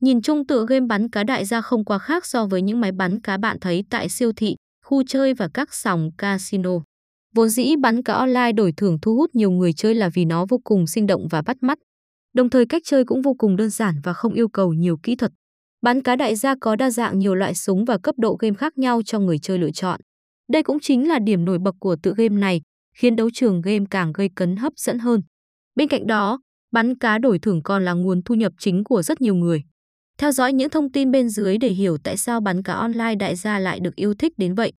Nhìn chung tựa game bắn cá đại gia không quá khác so với những máy bắn cá bạn thấy tại siêu thị, khu chơi và các sòng casino. Vốn dĩ bắn cá online đổi thưởng thu hút nhiều người chơi là vì nó vô cùng sinh động và bắt mắt. Đồng thời cách chơi cũng vô cùng đơn giản và không yêu cầu nhiều kỹ thuật. Bắn cá đại gia có đa dạng nhiều loại súng và cấp độ game khác nhau cho người chơi lựa chọn. Đây cũng chính là điểm nổi bật của tựa game này, khiến đấu trường game càng gây cấn hấp dẫn hơn. Bên cạnh đó, bắn cá đổi thưởng còn là nguồn thu nhập chính của rất nhiều người. Theo dõi những thông tin bên dưới để hiểu tại sao bán cá online đại gia lại được yêu thích đến vậy.